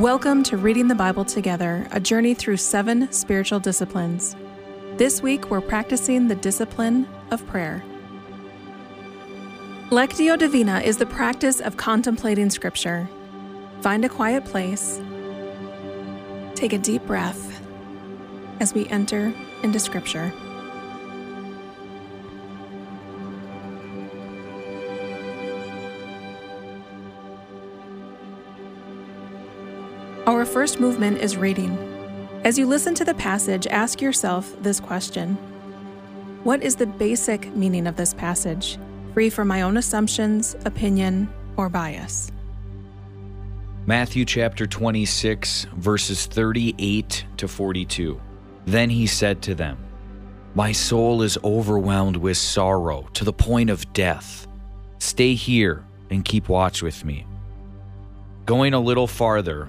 Welcome to Reading the Bible Together, a journey through seven spiritual disciplines. This week, we're practicing the discipline of prayer. Lectio Divina is the practice of contemplating Scripture. Find a quiet place, take a deep breath as we enter into Scripture. Our first movement is reading. As you listen to the passage, ask yourself this question What is the basic meaning of this passage, free from my own assumptions, opinion, or bias? Matthew chapter 26, verses 38 to 42. Then he said to them, My soul is overwhelmed with sorrow to the point of death. Stay here and keep watch with me. Going a little farther,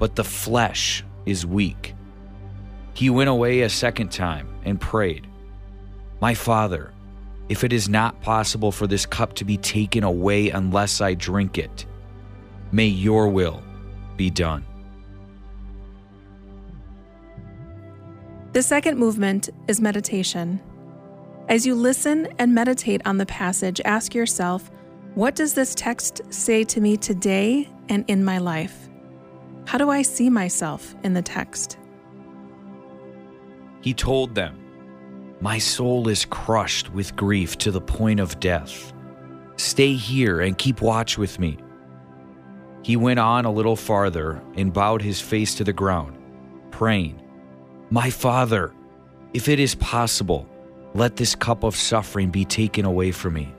but the flesh is weak. He went away a second time and prayed, My Father, if it is not possible for this cup to be taken away unless I drink it, may your will be done. The second movement is meditation. As you listen and meditate on the passage, ask yourself, what does this text say to me today and in my life? How do I see myself in the text? He told them, My soul is crushed with grief to the point of death. Stay here and keep watch with me. He went on a little farther and bowed his face to the ground, praying, My Father, if it is possible, let this cup of suffering be taken away from me.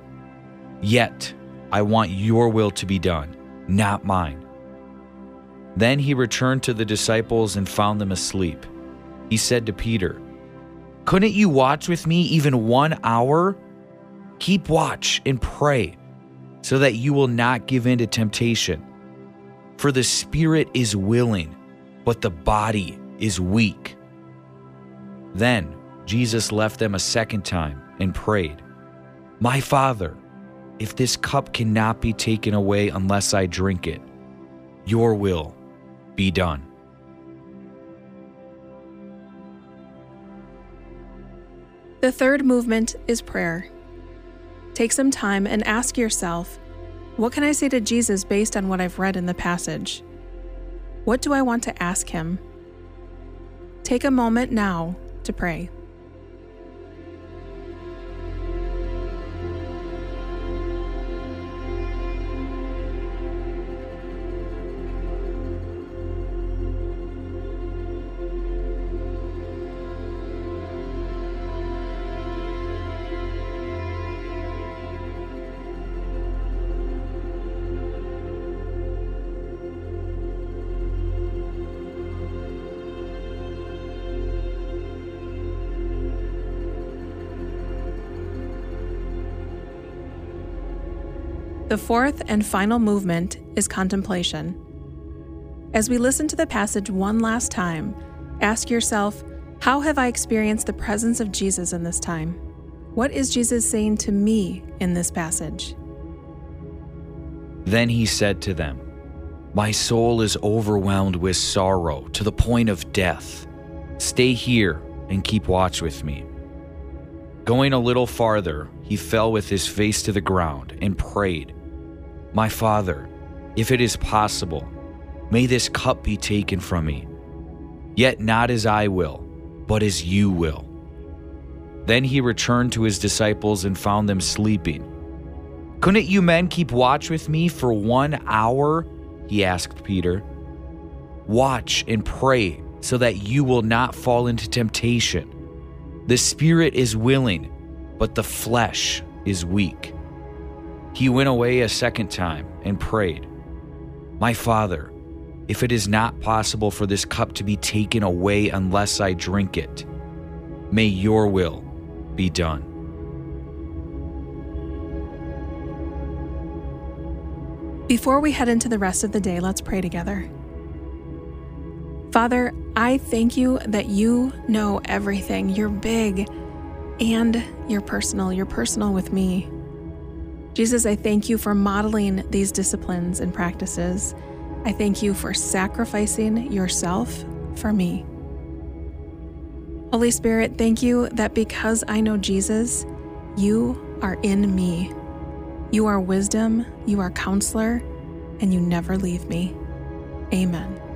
Yet, I want your will to be done, not mine. Then he returned to the disciples and found them asleep. He said to Peter, Couldn't you watch with me even one hour? Keep watch and pray, so that you will not give in to temptation. For the spirit is willing, but the body is weak. Then Jesus left them a second time and prayed, My Father, if this cup cannot be taken away unless I drink it, your will be done. The third movement is prayer. Take some time and ask yourself, what can I say to Jesus based on what I've read in the passage? What do I want to ask him? Take a moment now to pray. The fourth and final movement is contemplation. As we listen to the passage one last time, ask yourself, how have I experienced the presence of Jesus in this time? What is Jesus saying to me in this passage? Then he said to them, My soul is overwhelmed with sorrow to the point of death. Stay here and keep watch with me. Going a little farther, he fell with his face to the ground and prayed, My Father, if it is possible, may this cup be taken from me. Yet not as I will, but as you will. Then he returned to his disciples and found them sleeping. Couldn't you men keep watch with me for one hour? He asked Peter. Watch and pray so that you will not fall into temptation. The spirit is willing, but the flesh is weak. He went away a second time and prayed, My Father, If it is not possible for this cup to be taken away unless I drink it, may your will be done. Before we head into the rest of the day, let's pray together. Father, I thank you that you know everything. You're big and you're personal. You're personal with me. Jesus, I thank you for modeling these disciplines and practices. I thank you for sacrificing yourself for me. Holy Spirit, thank you that because I know Jesus, you are in me. You are wisdom, you are counselor, and you never leave me. Amen.